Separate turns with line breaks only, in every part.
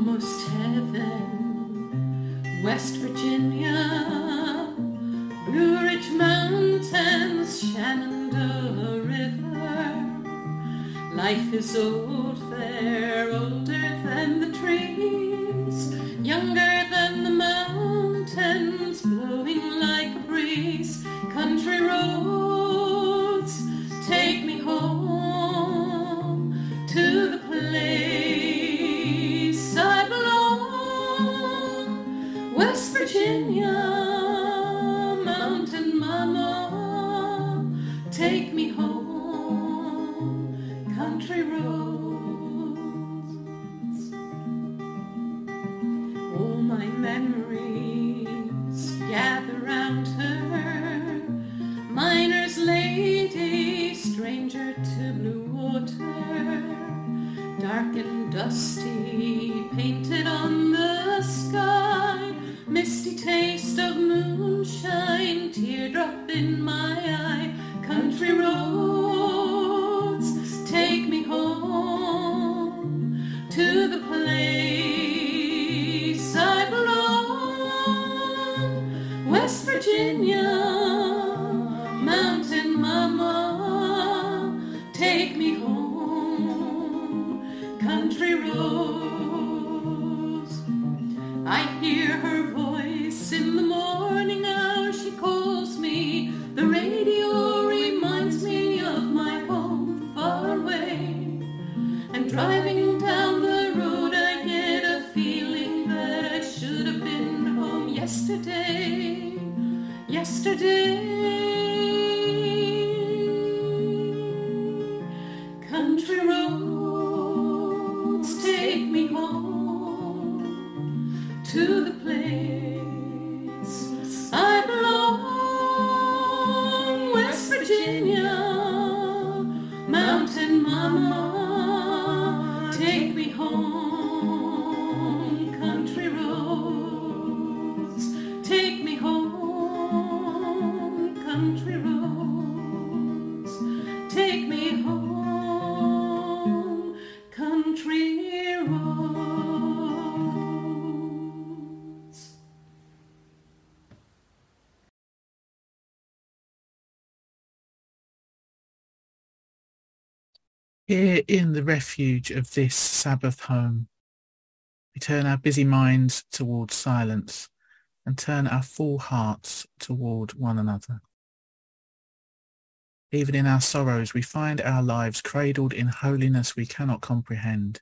almost heaven, West Virginia, Blue Ridge Mountains, Shenandoah River. Life is old there, older than the trees, younger than
Here in the refuge of this Sabbath home, we turn our busy minds toward silence and turn our full hearts toward one another. Even in our sorrows, we find our lives cradled in holiness we cannot comprehend.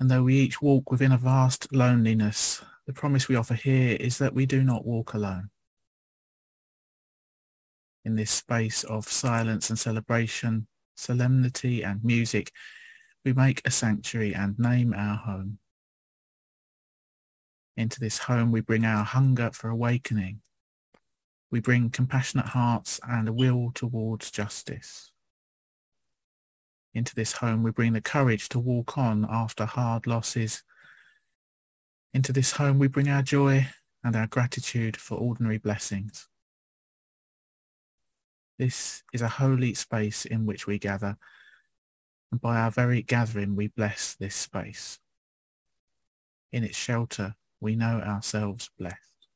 And though we each walk within a vast loneliness, the promise we offer here is that we do not walk alone. In this space of silence and celebration, solemnity and music, we make a sanctuary and name our home. Into this home we bring our hunger for awakening. We bring compassionate hearts and a will towards justice. Into this home we bring the courage to walk on after hard losses. Into this home we bring our joy and our gratitude for ordinary blessings. This is a holy space in which we gather, and by our very gathering we bless this space. In its shelter we know ourselves blessed.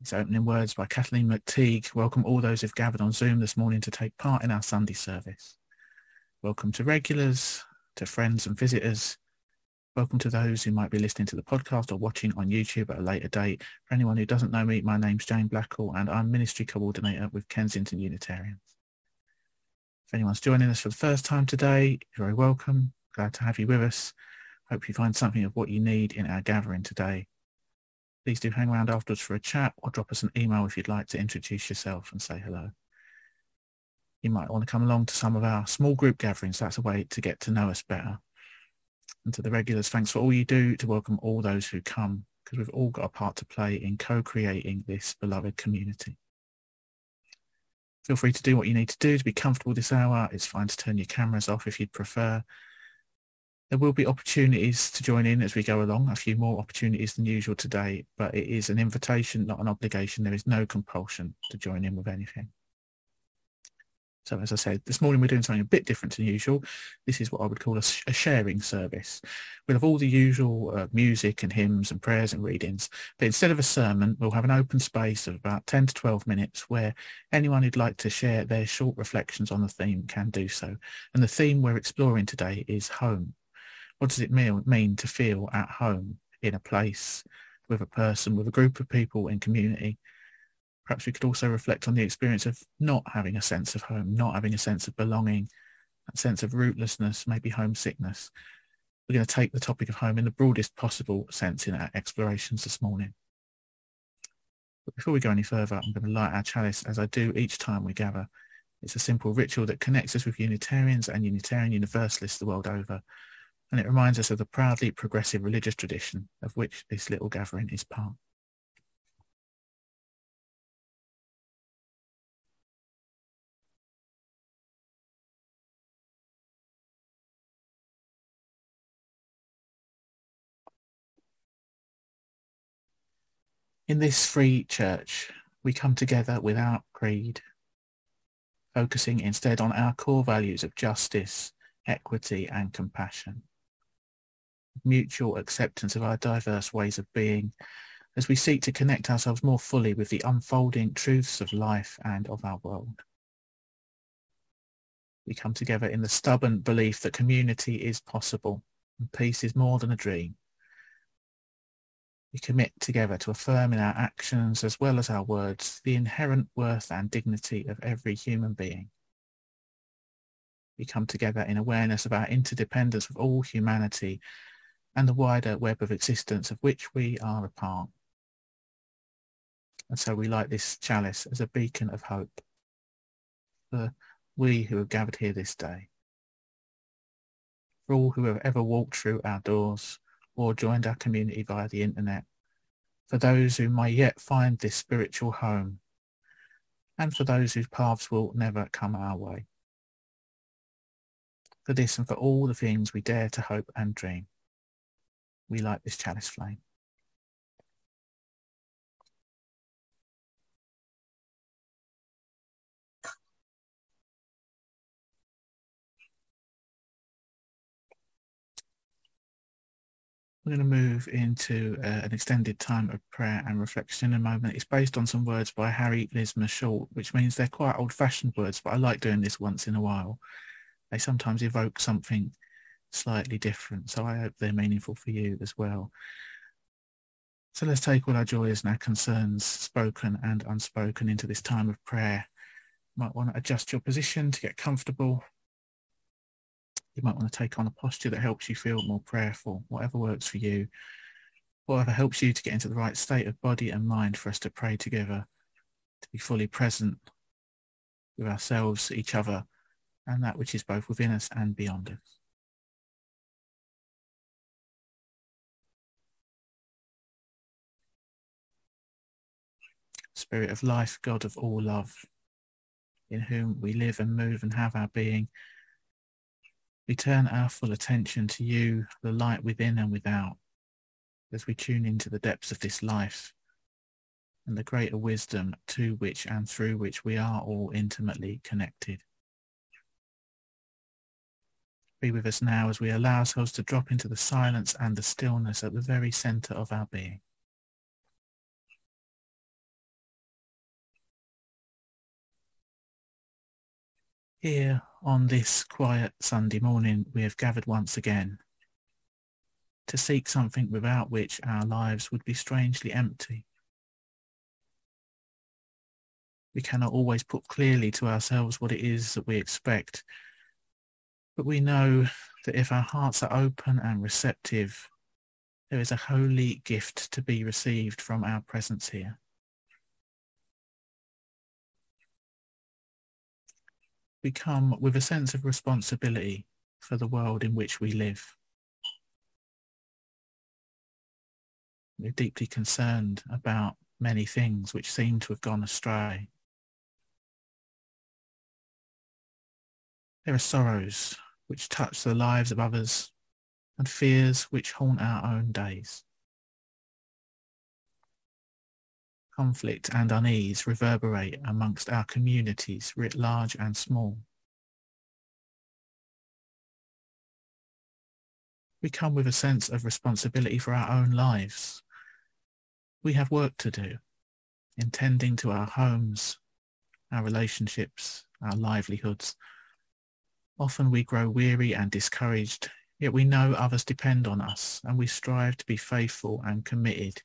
These opening words by Kathleen McTigue welcome all those who've gathered on Zoom this morning to take part in our Sunday service. Welcome to regulars, to friends and visitors. Welcome to those who might be listening to the podcast or watching on YouTube at a later date. For anyone who doesn't know me, my name's Jane Blackall and I'm Ministry Coordinator with Kensington Unitarians. If anyone's joining us for the first time today, you're very welcome. Glad to have you with us. Hope you find something of what you need in our gathering today. Please do hang around afterwards for a chat or drop us an email if you'd like to introduce yourself and say hello. You might want to come along to some of our small group gatherings. That's a way to get to know us better. And to the regulars, thanks for all you do to welcome all those who come, because we've all got a part to play in co-creating this beloved community. Feel free to do what you need to do to be comfortable this hour. It's fine to turn your cameras off if you'd prefer. There will be opportunities to join in as we go along, a few more opportunities than usual today, but it is an invitation, not an obligation. There is no compulsion to join in with anything. So as I said, this morning we're doing something a bit different than usual. This is what I would call a, a sharing service. We'll have all the usual uh, music and hymns and prayers and readings, but instead of a sermon, we'll have an open space of about 10 to 12 minutes where anyone who'd like to share their short reflections on the theme can do so. And the theme we're exploring today is home. What does it mean, mean to feel at home in a place, with a person, with a group of people in community? Perhaps we could also reflect on the experience of not having a sense of home, not having a sense of belonging, that sense of rootlessness, maybe homesickness. We're going to take the topic of home in the broadest possible sense in our explorations this morning. But before we go any further, I'm going to light our chalice as I do each time we gather. It's a simple ritual that connects us with Unitarians and Unitarian Universalists the world over, and it reminds us of the proudly progressive religious tradition of which this little gathering is part. In this free church, we come together without creed, focusing instead on our core values of justice, equity and compassion. Mutual acceptance of our diverse ways of being as we seek to connect ourselves more fully with the unfolding truths of life and of our world. We come together in the stubborn belief that community is possible and peace is more than a dream we commit together to affirm in our actions as well as our words the inherent worth and dignity of every human being. We come together in awareness of our interdependence with all humanity and the wider web of existence of which we are a part. And so we light this chalice as a beacon of hope for we who have gathered here this day, for all who have ever walked through our doors, or joined our community via the internet, for those who may yet find this spiritual home, and for those whose paths will never come our way. For this and for all the things we dare to hope and dream, we light this chalice flame. We're going to move into uh, an extended time of prayer and reflection in a moment. It's based on some words by Harry Lismer Short, which means they're quite old fashioned words, but I like doing this once in a while. They sometimes evoke something slightly different, so I hope they're meaningful for you as well. So let's take all our joys and our concerns, spoken and unspoken, into this time of prayer. You might want to adjust your position to get comfortable you might want to take on a posture that helps you feel more prayerful, whatever works for you, whatever helps you to get into the right state of body and mind for us to pray together, to be fully present with ourselves, each other, and that which is both within us and beyond us. Spirit of life, God of all love, in whom we live and move and have our being, we turn our full attention to you, the light within and without, as we tune into the depths of this life and the greater wisdom to which and through which we are all intimately connected. Be with us now as we allow ourselves to drop into the silence and the stillness at the very center of our being. Here on this quiet Sunday morning, we have gathered once again to seek something without which our lives would be strangely empty. We cannot always put clearly to ourselves what it is that we expect, but we know that if our hearts are open and receptive, there is a holy gift to be received from our presence here. We come with a sense of responsibility for the world in which we live. We're deeply concerned about many things which seem to have gone astray. There are sorrows which touch the lives of others and fears which haunt our own days. Conflict and unease reverberate amongst our communities writ large and small. We come with a sense of responsibility for our own lives. We have work to do in tending to our homes, our relationships, our livelihoods. Often we grow weary and discouraged, yet we know others depend on us and we strive to be faithful and committed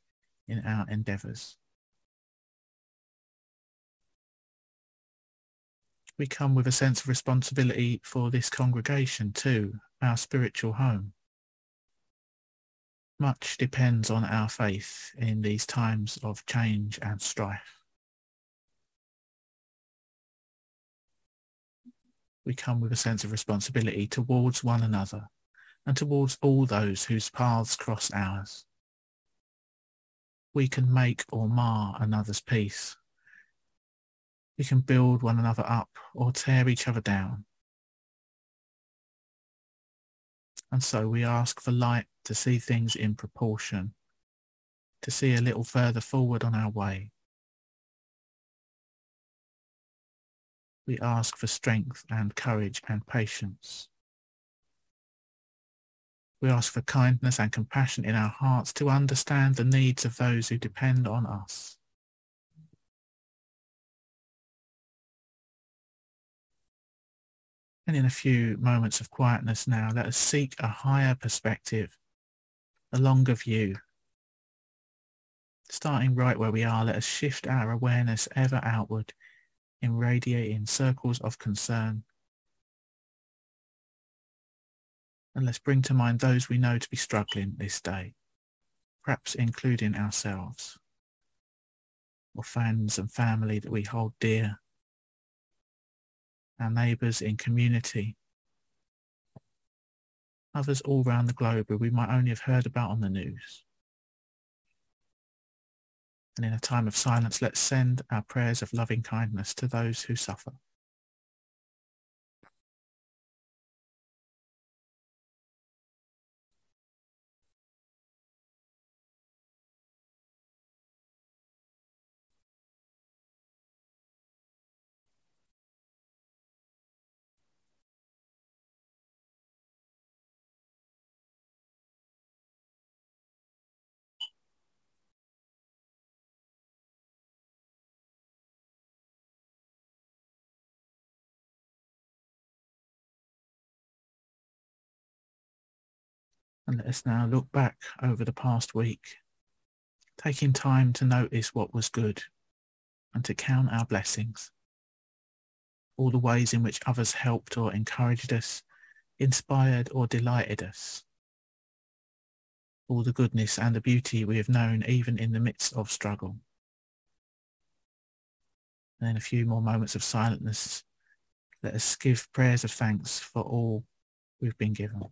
in our endeavours. We come with a sense of responsibility for this congregation too, our spiritual home. Much depends on our faith in these times of change and strife. We come with a sense of responsibility towards one another and towards all those whose paths cross ours. We can make or mar another's peace we can build one another up or tear each other down. And so we ask for light to see things in proportion, to see a little further forward on our way. We ask for strength and courage and patience. We ask for kindness and compassion in our hearts to understand the needs of those who depend on us. And in a few moments of quietness now, let us seek a higher perspective, a longer view. Starting right where we are, let us shift our awareness ever outward in radiating circles of concern. And let's bring to mind those we know to be struggling this day, perhaps including ourselves, or friends and family that we hold dear our neighbours in community, others all around the globe who we might only have heard about on the news. And in a time of silence, let's send our prayers of loving kindness to those who suffer. And let us now look back over the past week, taking time to notice what was good and to count our blessings. All the ways in which others helped or encouraged us, inspired or delighted us. All the goodness and the beauty we have known even in the midst of struggle. And in a few more moments of silentness, let us give prayers of thanks for all we've been given.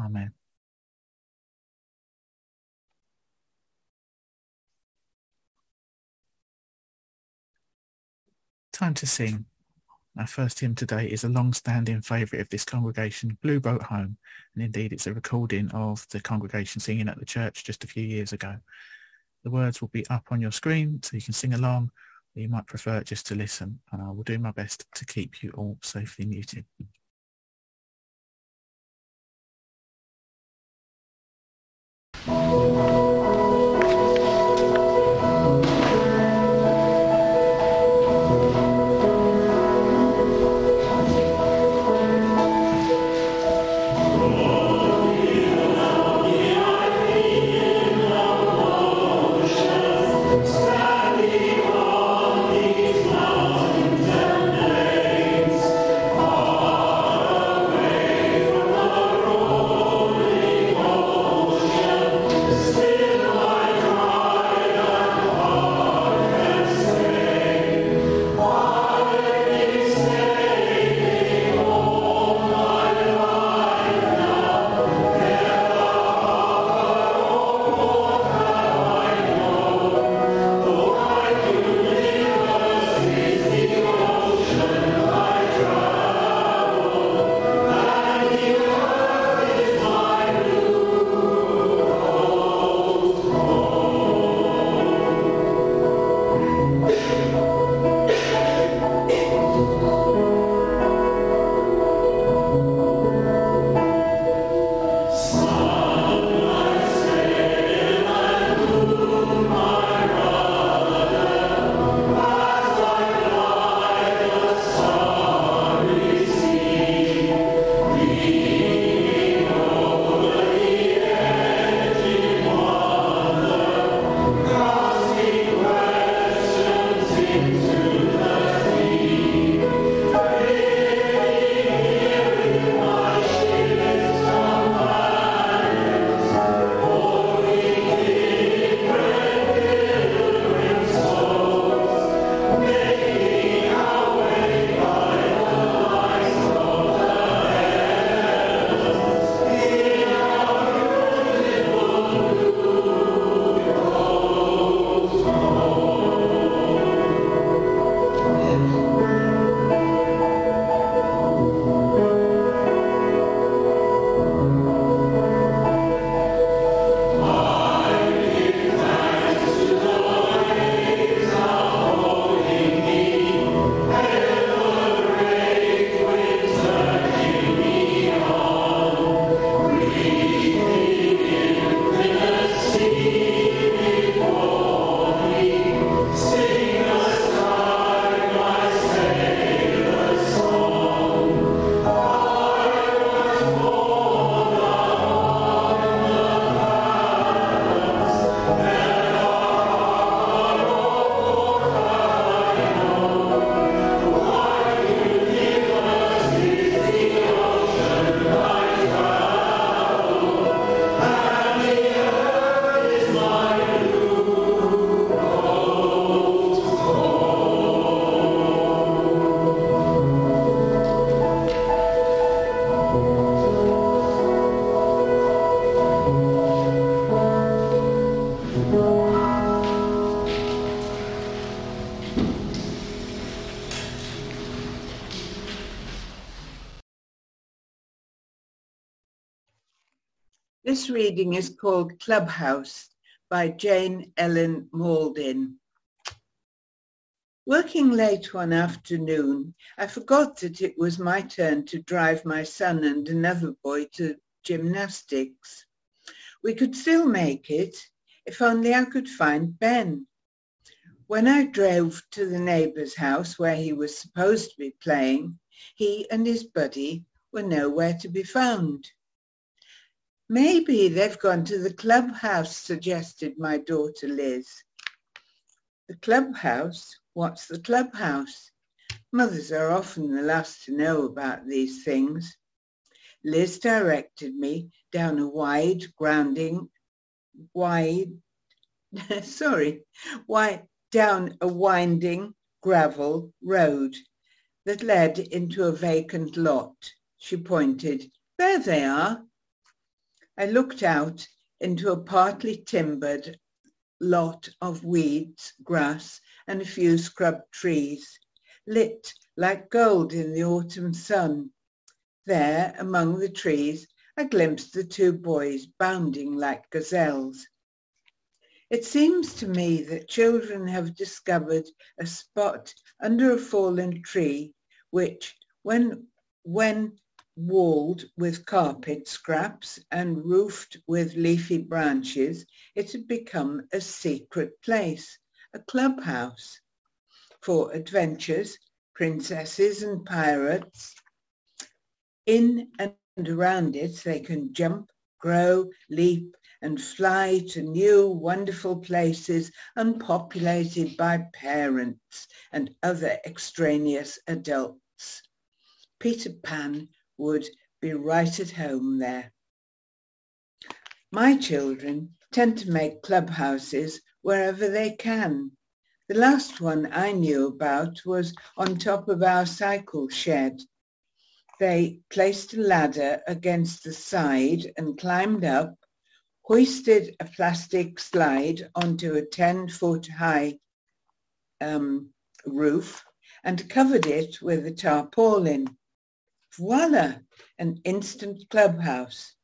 Amen. Time to sing. Our first hymn today is a long-standing favourite of this congregation, Blue Boat Home, and indeed it's a recording of the congregation singing at the church just a few years ago. The words will be up on your screen so you can sing along, or you might prefer just to listen, and I will do my best to keep you all safely muted.
Reading is called Clubhouse by Jane Ellen Mauldin. Working late one afternoon, I forgot that it was my turn to drive my son and another boy to gymnastics. We could still make it if only I could find Ben. When I drove to the neighbour's house where he was supposed to be playing, he and his buddy were nowhere to be found. Maybe they've gone to the clubhouse, suggested my daughter Liz. The clubhouse? What's the clubhouse? Mothers are often the last to know about these things. Liz directed me down a wide, grounding, wide, sorry, wide, down a winding gravel road that led into a vacant lot. She pointed. There they are. I looked out into a partly timbered lot of weeds, grass, and a few scrub trees, lit like gold in the autumn sun. There, among the trees, I glimpsed the two boys bounding like gazelles. It seems to me that children have discovered a spot under a fallen tree which, when, when walled with carpet scraps and roofed with leafy branches, it had become a secret place, a clubhouse for adventures, princesses and pirates. In and around it they can jump, grow, leap and fly to new wonderful places unpopulated by parents and other extraneous adults. Peter Pan would be right at home there. My children tend to make clubhouses wherever they can. The last one I knew about was on top of our cycle shed. They placed a ladder against the side and climbed up, hoisted a plastic slide onto a 10-foot high um, roof and covered it with a tarpaulin. Voila, an instant clubhouse.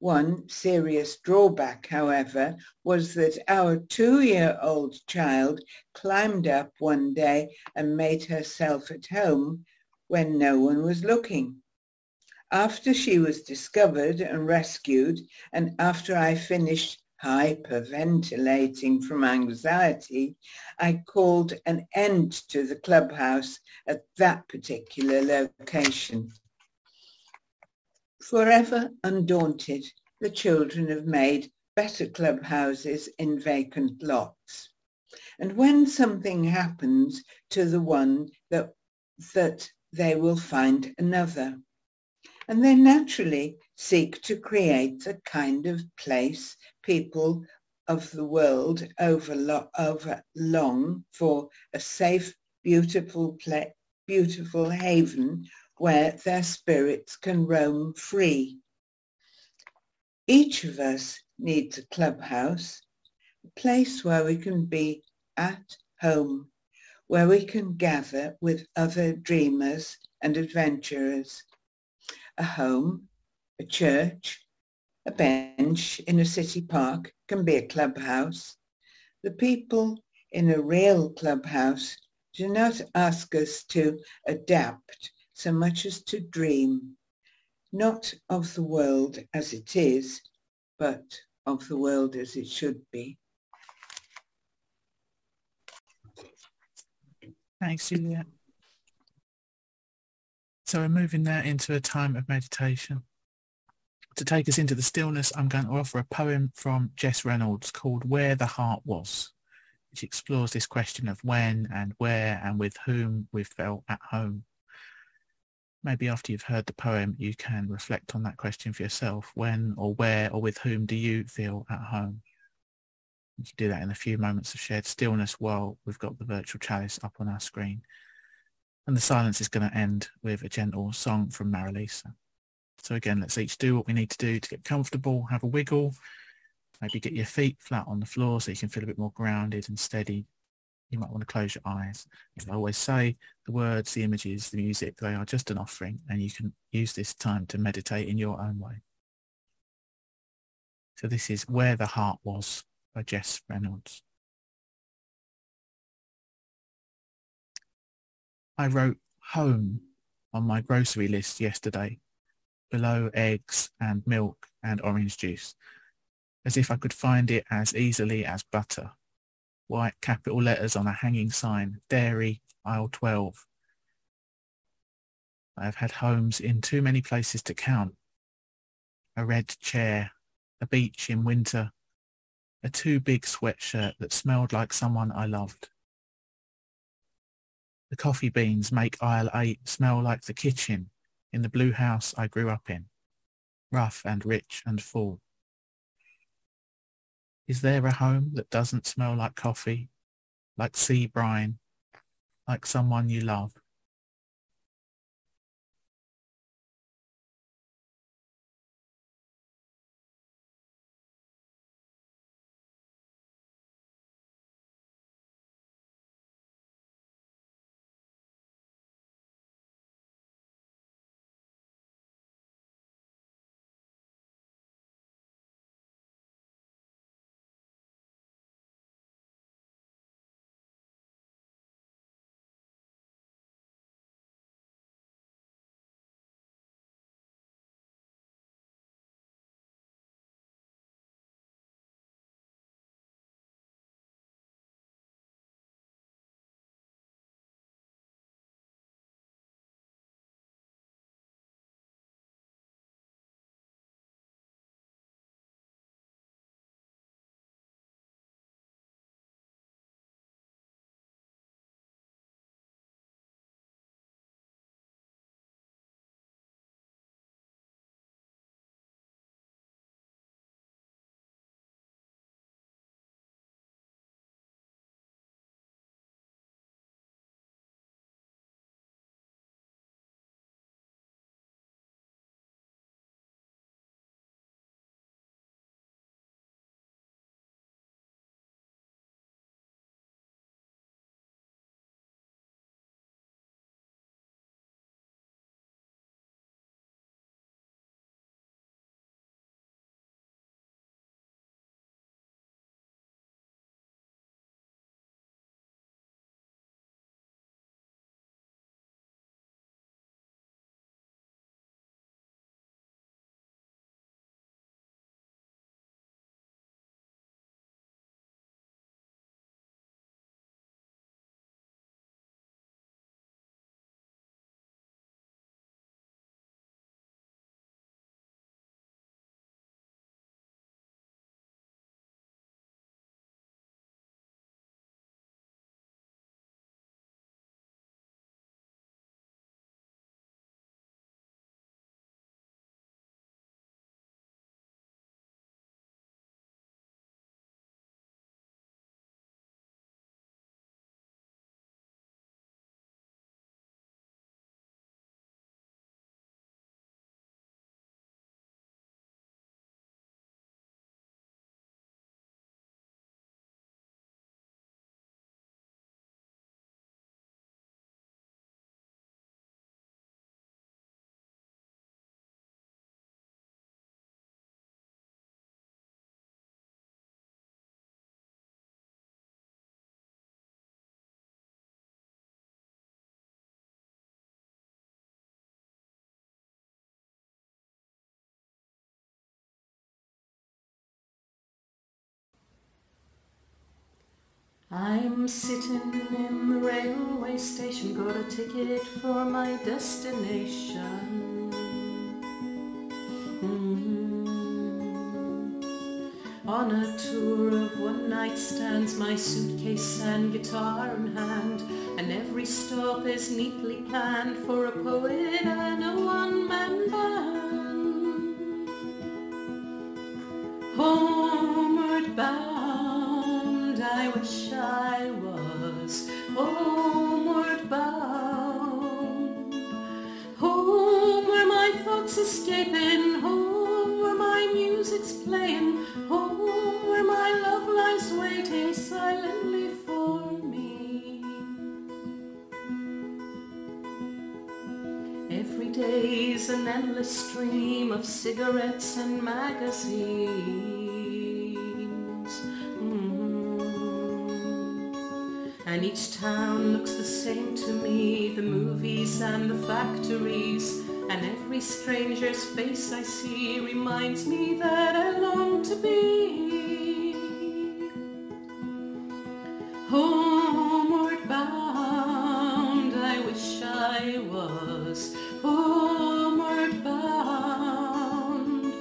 One serious drawback, however, was that our two-year-old child climbed up one day and made herself at home when no one was looking. After she was discovered and rescued, and after I finished hyperventilating from anxiety, I called an end to the clubhouse at that particular location. Forever undaunted, the children have made better clubhouses in vacant lots. And when something happens to the one that, that they will find another. And they naturally seek to create a kind of place people of the world over, lo- over long for a safe, beautiful, beautiful haven where their spirits can roam free. Each of us needs a clubhouse, a place where we can be at home, where we can gather with other dreamers and adventurers. A home, a church, a bench in a city park can be a clubhouse. The people in a real clubhouse do not ask us to adapt so much as to dream, not of the world as it is, but of the world as it should be.
Thanks, Julia. So we're moving now into a time of meditation. To take us into the stillness, I'm going to offer a poem from Jess Reynolds called Where the Heart Was, which explores this question of when and where and with whom we felt at home. Maybe after you've heard the poem, you can reflect on that question for yourself. When or where or with whom do you feel at home? You can do that in a few moments of shared stillness while we've got the virtual chalice up on our screen. And the silence is going to end with a gentle song from Marilisa. So again, let's each do what we need to do to get comfortable, have a wiggle, maybe get your feet flat on the floor so you can feel a bit more grounded and steady. You might want to close your eyes. As I always say, the words, the images, the music, they are just an offering and you can use this time to meditate in your own way. So this is Where the Heart Was by Jess Reynolds. I wrote home on my grocery list yesterday, below eggs and milk and orange juice, as if I could find it as easily as butter. White capital letters on a hanging sign, dairy, aisle 12. I have had homes in too many places to count. A red chair, a beach in winter, a too big sweatshirt that smelled like someone I loved. The coffee beans make aisle 8 smell like the kitchen in the blue house I grew up in, rough and rich and full. Is there a home that doesn't smell like coffee, like sea brine, like someone you love?
I'm sitting in the railway station, got a ticket for my destination. Mm. On a tour of one night stands, my suitcase and guitar in hand, and every stop is neatly planned for a poet and a one-man band. Homeward bound, I wish I was homeward bound. Home where my thoughts escaping, home where my music's playing, home where my love lies waiting silently for me. Every day's an endless stream of cigarettes and magazines. And each town looks the same to me, the movies and the factories. And every stranger's face I see reminds me that I long to be homeward bound. I wish I was homeward bound.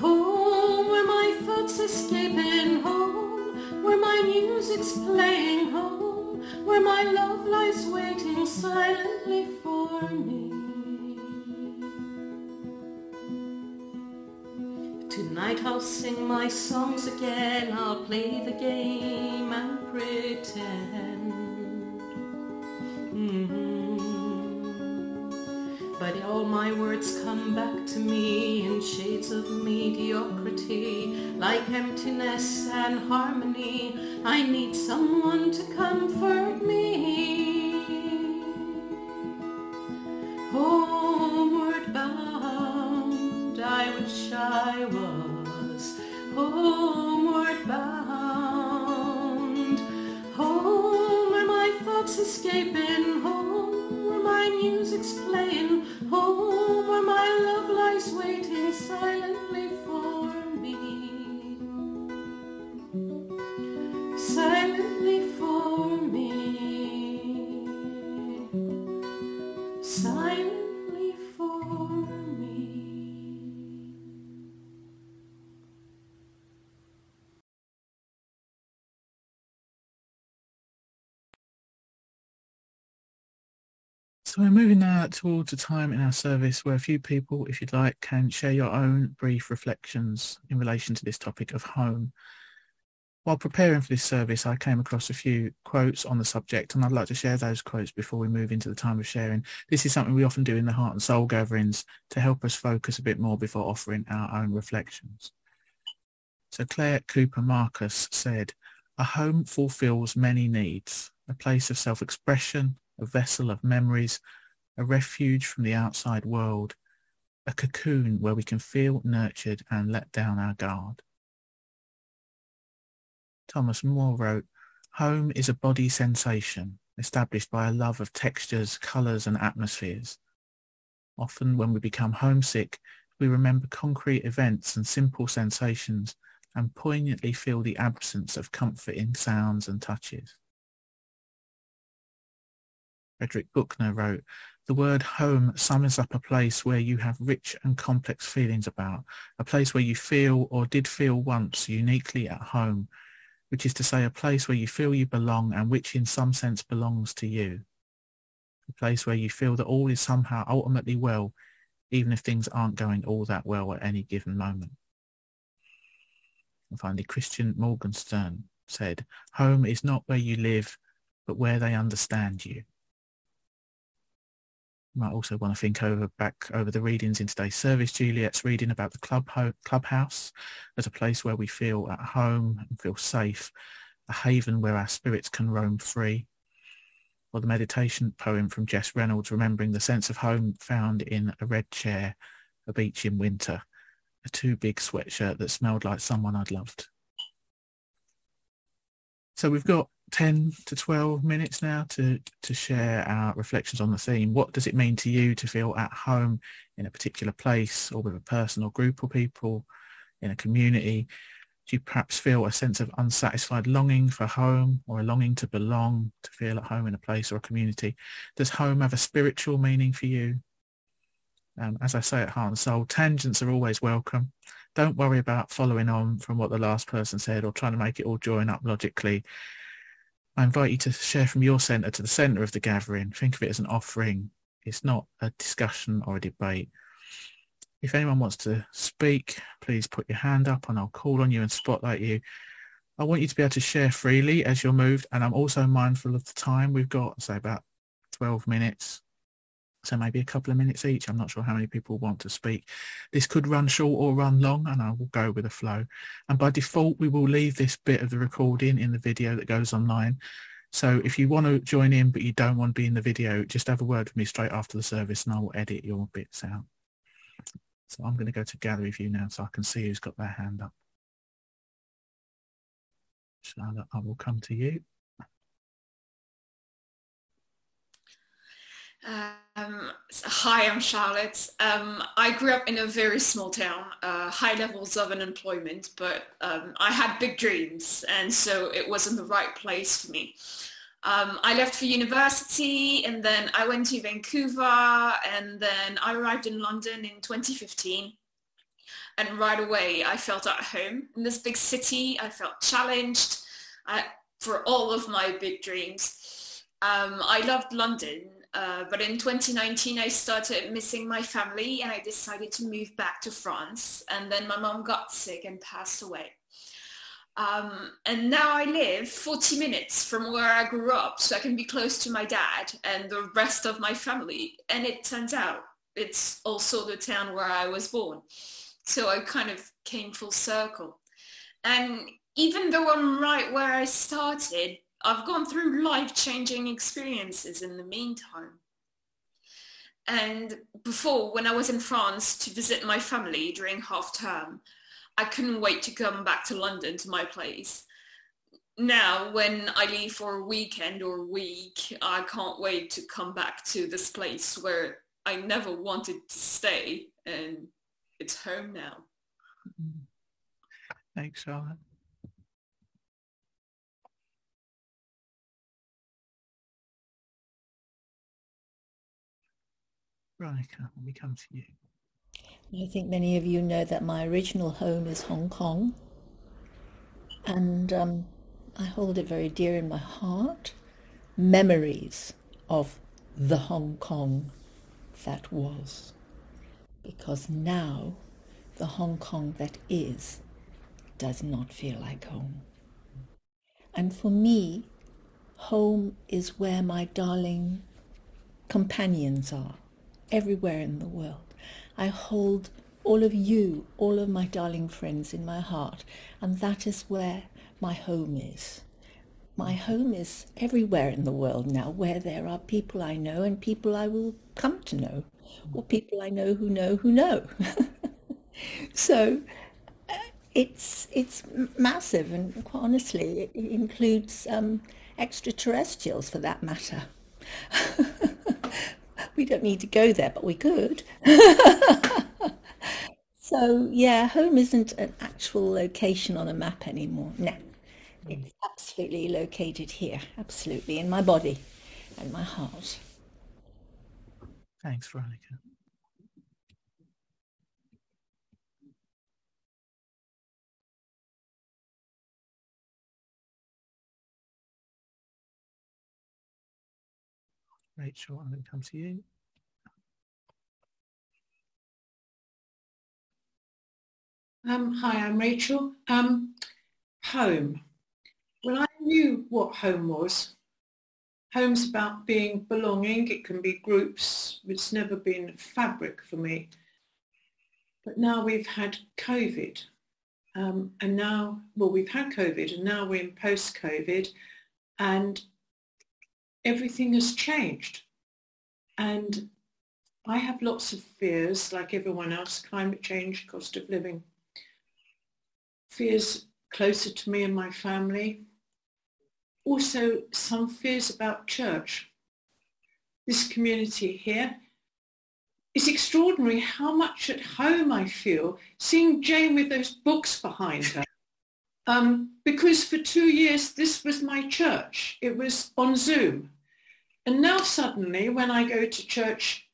Home where my thoughts escaping home, where my music's playing home, where my love lies waiting silently for me. Tonight I'll sing my songs again, I'll play the game and pretend. My words come back to me in shades of mediocrity, like emptiness and harmony. I need someone to comfort me. Homeward bound, I wish I was homeward bound. Home where my thoughts escaping,
So we're moving now towards a time in our service where a few people, if you'd like, can share your own brief reflections in relation to this topic of home. While preparing for this service, I came across a few quotes on the subject, and I'd like to share those quotes before we move into the time of sharing. This is something we often do in the Heart and Soul gatherings to help us focus a bit more before offering our own reflections. So Clare Cooper Marcus said, a home fulfills many needs, a place of self-expression, a vessel of memories, a refuge from the outside world, a cocoon where we can feel nurtured and let down our guard. Thomas Moore wrote, Home is a body sensation established by a love of textures, colours and atmospheres. Often when we become homesick, we remember concrete events and simple sensations and poignantly feel the absence of comforting sounds and touches. Frederick Buechner wrote, the word home sums up a place where you have rich and complex feelings about, a place where you feel or did feel once uniquely at home, which is to say a place where you feel you belong and which in some sense belongs to you. A place where you feel that all is somehow ultimately well, even if things aren't going all that well at any given moment. And finally, Christian Morgenstern said, home is not where you live, but where they understand you. Might also want to think over back over the readings in today's service. Juliet's reading about the club ho- clubhouse as a place where we feel at home and feel safe, a haven where our spirits can roam free. Or the meditation poem from Jess Reynolds, remembering the sense of home found in a red chair, a beach in winter, a too big sweatshirt that smelled like someone I'd loved. So we've got 10 to 12 minutes now to, to share our reflections on the theme. What does it mean to you to feel at home in a particular place or with a person or group of people in a community? Do you perhaps feel a sense of unsatisfied longing for home or a longing to belong, to feel at home in a place or a community? Does home have a spiritual meaning for you? Um, as I say at Heart and Soul, tangents are always welcome. Don't worry about following on from what the last person said or trying to make it all join up logically. I invite you to share from your centre to the centre of the gathering. Think of it as an offering. It's not a discussion or a debate. If anyone wants to speak, please put your hand up and I'll call on you and spotlight you. I want you to be able to share freely as you're moved and I'm also mindful of the time we've got, say about 12 minutes. So maybe a couple of minutes each. I'm not sure how many people want to speak. This could run short or run long and I will go with the flow. And by default, we will leave this bit of the recording in the video that goes online. So if you want to join in, but you don't want to be in the video, just have a word with me straight after the service and I will edit your bits out. So I'm going to go to gallery view now so I can see who's got their hand up. Charlotte, I will come to you.
Um, hi, I'm Charlotte. Um, I grew up in a very small town, uh, high levels of unemployment, but um, I had big dreams, and so it wasn't the right place for me. Um, I left for university, and then I went to Vancouver, and then I arrived in London in 2015. And right away, I felt at home in this big city. I felt challenged uh, for all of my big dreams. Um, I loved London uh, but in 2019, I started missing my family and I decided to move back to France. And then my mom got sick and passed away. Um, and now I live 40 minutes from where I grew up so I can be close to my dad and the rest of my family. And it turns out it's also the town where I was born. So I kind of came full circle. And even though I'm right where I started, I've gone through life-changing experiences in the meantime. And before, when I was in France to visit my family during half term, I couldn't wait to come back to London to my place. Now, when I leave for a weekend or a week, I can't wait to come back to this place where I never wanted to stay and it's home now. Mm-hmm.
Thanks, Charlotte. Veronica, let me come to you.
I think many of you know that my original home is Hong Kong, and um, I hold it very dear in my heart. Memories of the Hong Kong that was, because now the Hong Kong that is does not feel like home. And for me, home is where my darling companions are everywhere in the world. I hold all of you, all of my darling friends in my heart, and that is where my home is. My home is everywhere in the world now where there are people I know and people I will come to know, or people I know who know who know. so uh, it's it's massive, and quite honestly, it, includes um, extraterrestrials for that matter. we don't need to go there, but we could. so yeah, home isn't an actual location on a map anymore. No, hmm. it's absolutely located here, absolutely in my body and my heart.
Thanks, Veronica. Rachel, I'm going to come to you.
Um, hi, I'm Rachel. Um, home. Well, I knew what home was. Home's about being belonging. It can be groups. It's never been fabric for me. But now we've had COVID. Um, and now, well, we've had COVID and now we're in post-COVID. And everything has changed. And I have lots of fears, like everyone else, climate change, cost of living, fears closer to me and my family. Also, some fears about church. This community here it's extraordinary how much at home I feel seeing Jane with those books behind her. Um, because for two years, this was my church. It was on Zoom. And now suddenly when I go to church,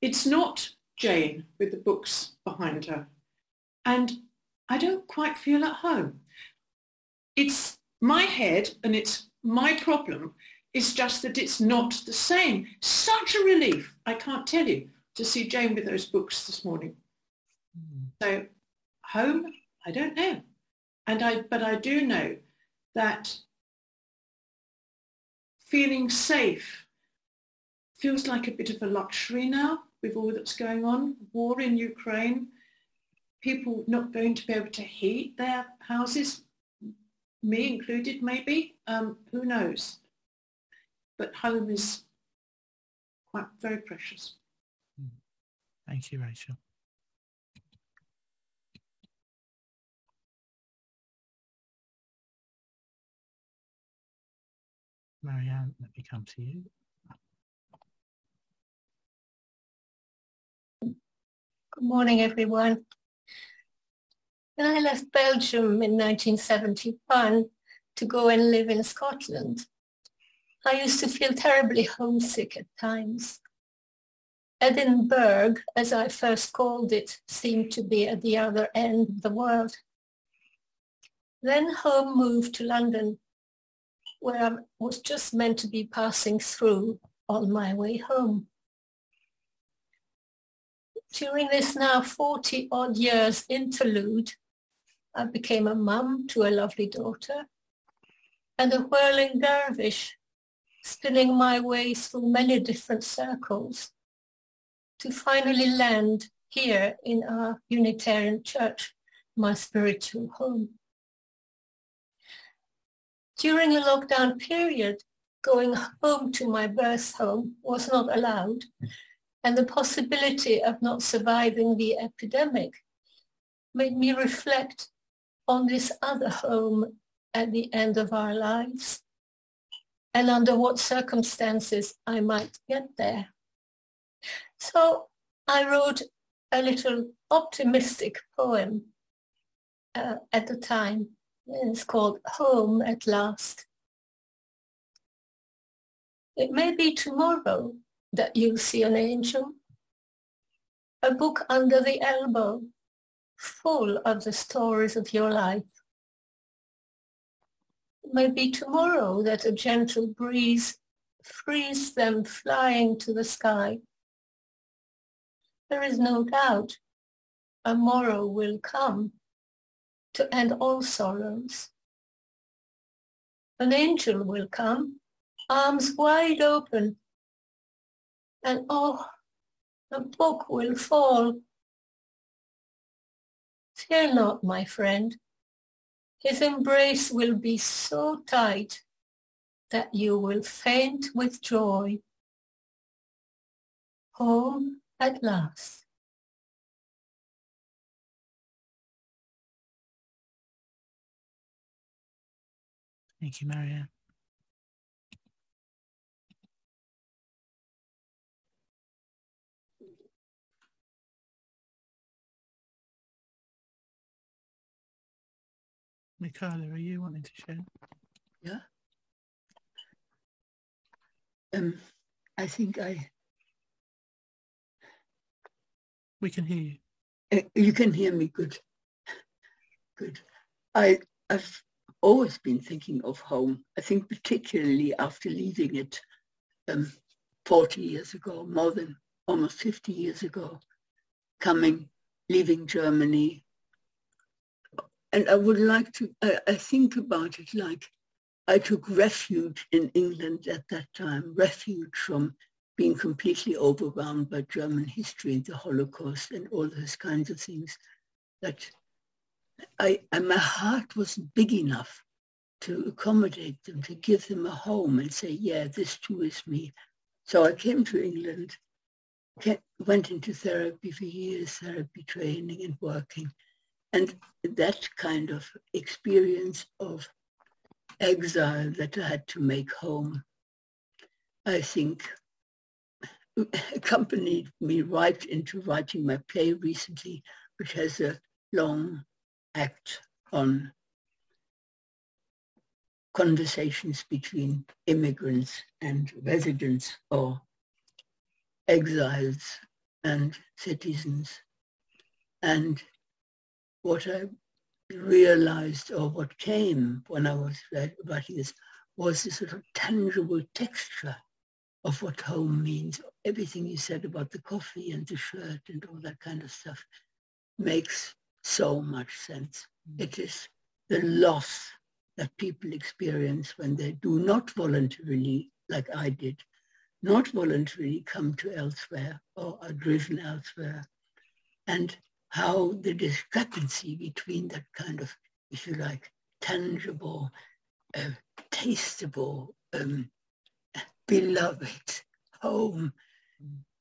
it's not Jane with the books behind her. And I don't quite feel at home. It's my head and it's my problem. It's just that it's not the same. Such a relief, I can't tell you, to see Jane with those books this morning. Mm. So home, I don't know. And I, but I do know that feeling safe feels like a bit of a luxury now with all that's going on. War in Ukraine, people not going to be able to heat their houses, me included maybe, um, who knows. But home is quite very precious.
Thank you, Rachel. Marianne, let me come to you.
Good morning, everyone. When I left Belgium in 1971 to go and live in Scotland, I used to feel terribly homesick at times. Edinburgh, as I first called it, seemed to be at the other end of the world. Then home moved to London, where I was just meant to be passing through on my way home. During this now 40 odd years interlude, I became a mum to a lovely daughter and a whirling dervish, spinning my way through many different circles to finally land here in our Unitarian Church, my spiritual home. During the lockdown period, going home to my birth home was not allowed, and the possibility of not surviving the epidemic made me reflect on this other home at the end of our lives and under what circumstances I might get there. So I wrote a little optimistic poem uh, at the time. It's called Home at Last. It may be tomorrow that you'll see an angel, a book under the elbow, full of the stories of your life. It may be tomorrow that a gentle breeze frees them flying to the sky there is no doubt a morrow will come to end all sorrows. An angel will come, arms wide open, and oh, the book will fall. Fear not, my friend. His embrace will be so tight that you will faint with joy. Home at last.
Thank you, Marianne. Michaela, are you wanting to share?
Yeah. Um, I think I
We can hear you.
Uh, you can hear me good. Good. I, I've always been thinking of home. I think particularly after leaving it um, 40 years ago, more than almost 50 years ago, coming, leaving Germany. And I would like to, I, I think about it like I took refuge in England at that time, refuge from being completely overwhelmed by German history, the Holocaust, and all those kinds of things, that I, and my heart wasn't big enough to accommodate them, to give them a home and say, yeah, this too is me. So I came to England, went into therapy for years, therapy training and working. And that kind of experience of exile that I had to make home, I think accompanied me right into writing my play recently, which has a long act on conversations between immigrants and residents or exiles and citizens. And what I realized or what came when I was writing this was this sort of tangible texture of what home means. Everything you said about the coffee and the shirt and all that kind of stuff makes so much sense. Mm. It is the loss that people experience when they do not voluntarily, like I did, not voluntarily come to elsewhere or are driven elsewhere. And how the discrepancy between that kind of, if you like, tangible, uh, tasteable, um, beloved home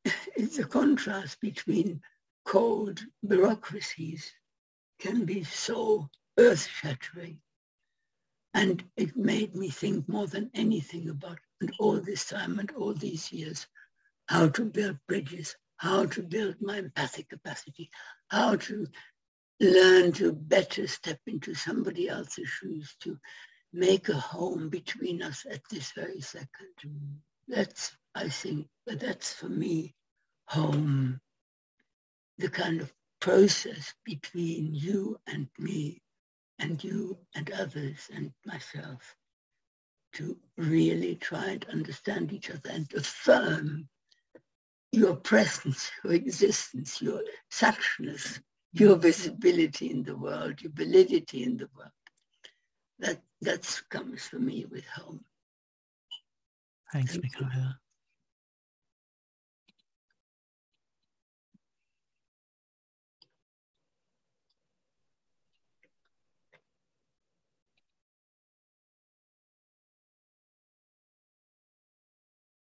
is the contrast between cold bureaucracies can be so earth-shattering. And it made me think more than anything about, and all this time and all these years, how to build bridges, how to build my empathic capacity, how to learn to better step into somebody else's shoes, to make a home between us at this very second. That's, I think, that's for me, home, the kind of process between you and me and you and others and myself to really try and understand each other and affirm your presence, your existence, your suchness, your visibility in the world, your validity in the world. That that comes for me with home.
Thanks, Thank Michaela.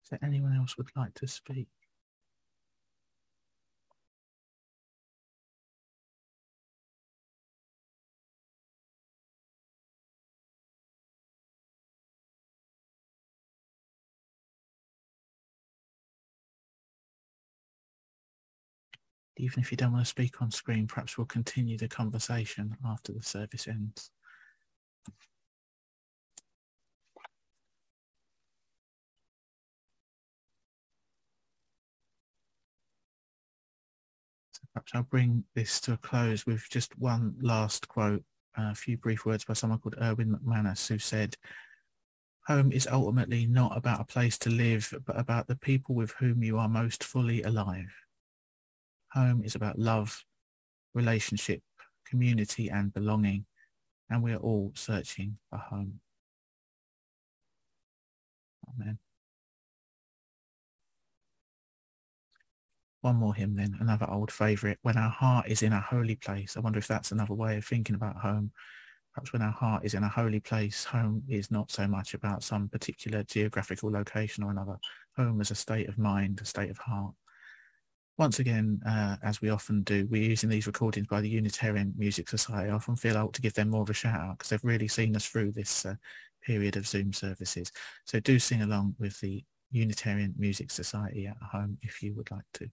Is there anyone else would like to speak? Even if you don't want to speak on screen, perhaps we'll continue the conversation after the service ends. So perhaps I'll bring this to a close with just one last quote, a few brief words by someone called Erwin McManus, who said, Home is ultimately not about a place to live, but about the people with whom you are most fully alive. Home is about love, relationship, community, and belonging, and we are all searching for home. Amen. One more hymn then, another old favourite. When our heart is in a holy place. I wonder if that's another way of thinking about home. Perhaps when our heart is in a holy place, home is not so much about some particular geographical location or another. Home is a state of mind, a state of heart once again, uh, as we often do, we're using these recordings by the Unitarian Music Society. I often feel I ought to give them more of a shout out because they've really seen us through this uh, period of Zoom services. So do sing along with the Unitarian Music Society at home if you would like to.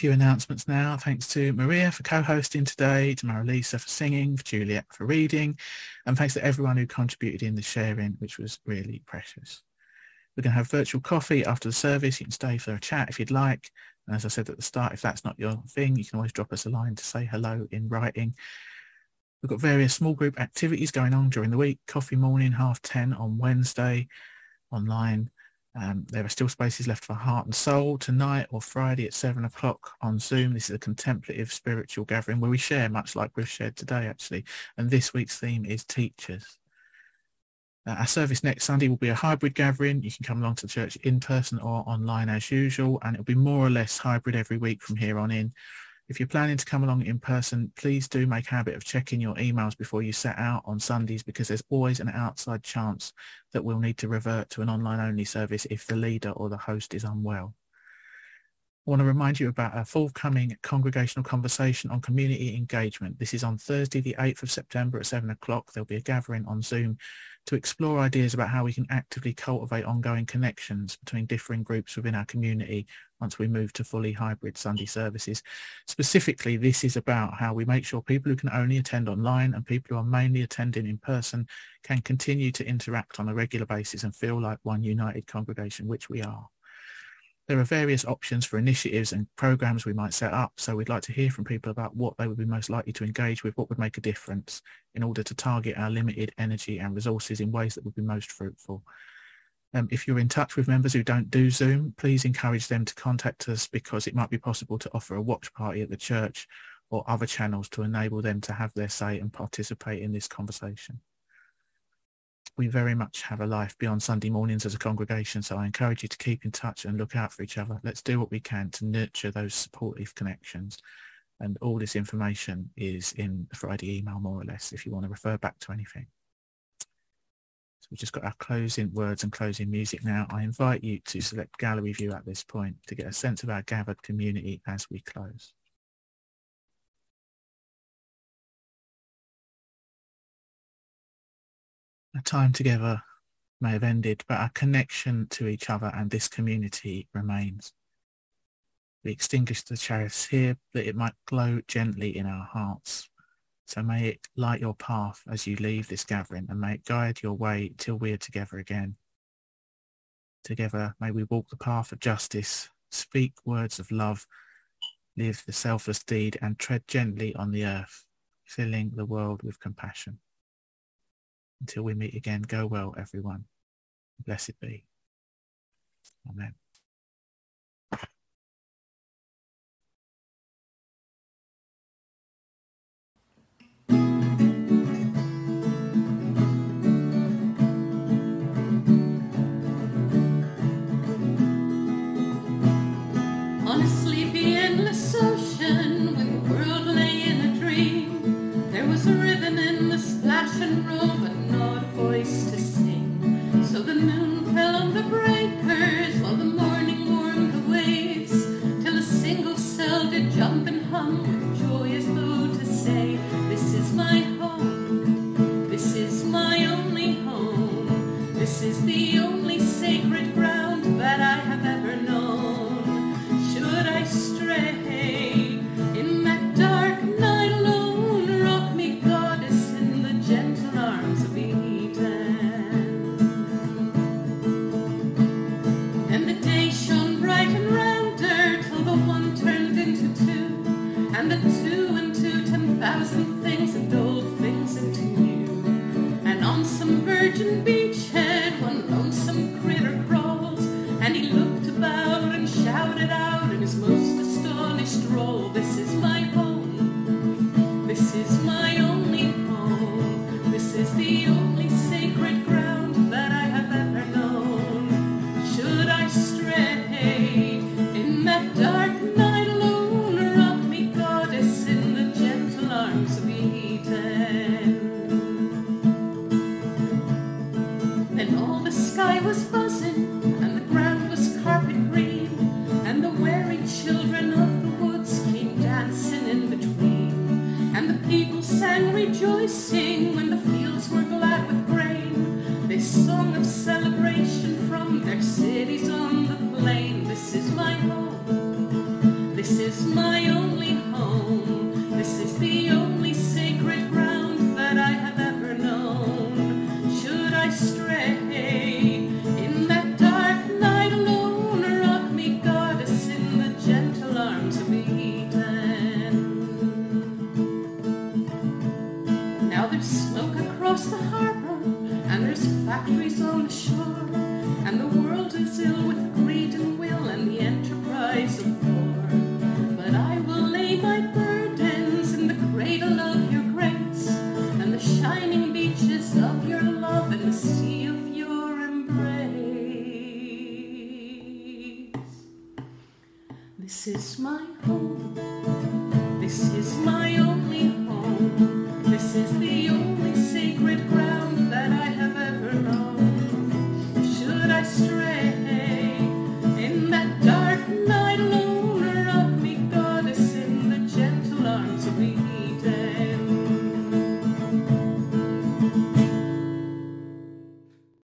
Few announcements now. Thanks to Maria for co-hosting today, to Marilisa for singing, for Juliet for reading, and thanks to everyone who contributed in the sharing, which was really precious. We're going to have virtual coffee after the service. You can stay for a chat if you'd like. And as I said at the start, if that's not your thing, you can always drop us a line to say hello in writing. We've got various small group activities going on during the week. Coffee morning, half 10 on Wednesday, online. Um, there are still spaces left for Heart and Soul tonight or Friday at 7 o'clock on Zoom. This is a contemplative spiritual gathering where we share much like we've shared today, actually. And this week's theme is teachers. Uh, our service next Sunday will be a hybrid gathering. You can come along to church in person or online as usual, and it'll be more or less hybrid every week from here on in. If you're planning to come along in person, please do make habit of checking your emails before you set out on Sundays because there's always an outside chance that we'll need to revert to an online only service if the leader or the host is unwell. I want to remind you about a forthcoming congregational conversation on community engagement. This is on Thursday, the 8th of September at 7 o'clock. There'll be a gathering on Zoom to explore ideas about how we can actively cultivate ongoing connections between differing groups within our community once we move to fully hybrid Sunday services. Specifically, this is about how we make sure people who can only attend online and people who are mainly attending in person can continue to interact on a regular basis and feel like one united congregation, which we are. There are various options for initiatives and programs we might set up, so we'd like to hear from people about what they would be most likely to engage with, what would make a difference in order to target our limited energy and resources in ways that would be most fruitful. Um, if you're in touch with members who don't do Zoom, please encourage them to contact us because it might be possible to offer a watch party at the church or other channels to enable them to have their say and participate in this conversation we very much have a life beyond Sunday mornings as a congregation. So I encourage you to keep in touch and look out for each other. Let's do what we can to nurture those supportive connections. And all this information is in the Friday email, more or less, if you want to refer back to anything. So we've just got our closing words and closing music now. I invite you to select gallery view at this point to get a sense of our gathered community as we close. Our time together may have ended, but our connection to each other and this community remains. We extinguish the chalice here that it might glow gently in our hearts. So may it light your path as you leave this gathering and may it guide your way till we are together again. Together may we walk the path of justice, speak words of love, live the selfless deed and tread gently on the earth, filling the world with compassion. Until we meet again, go well, everyone. Blessed be. Amen.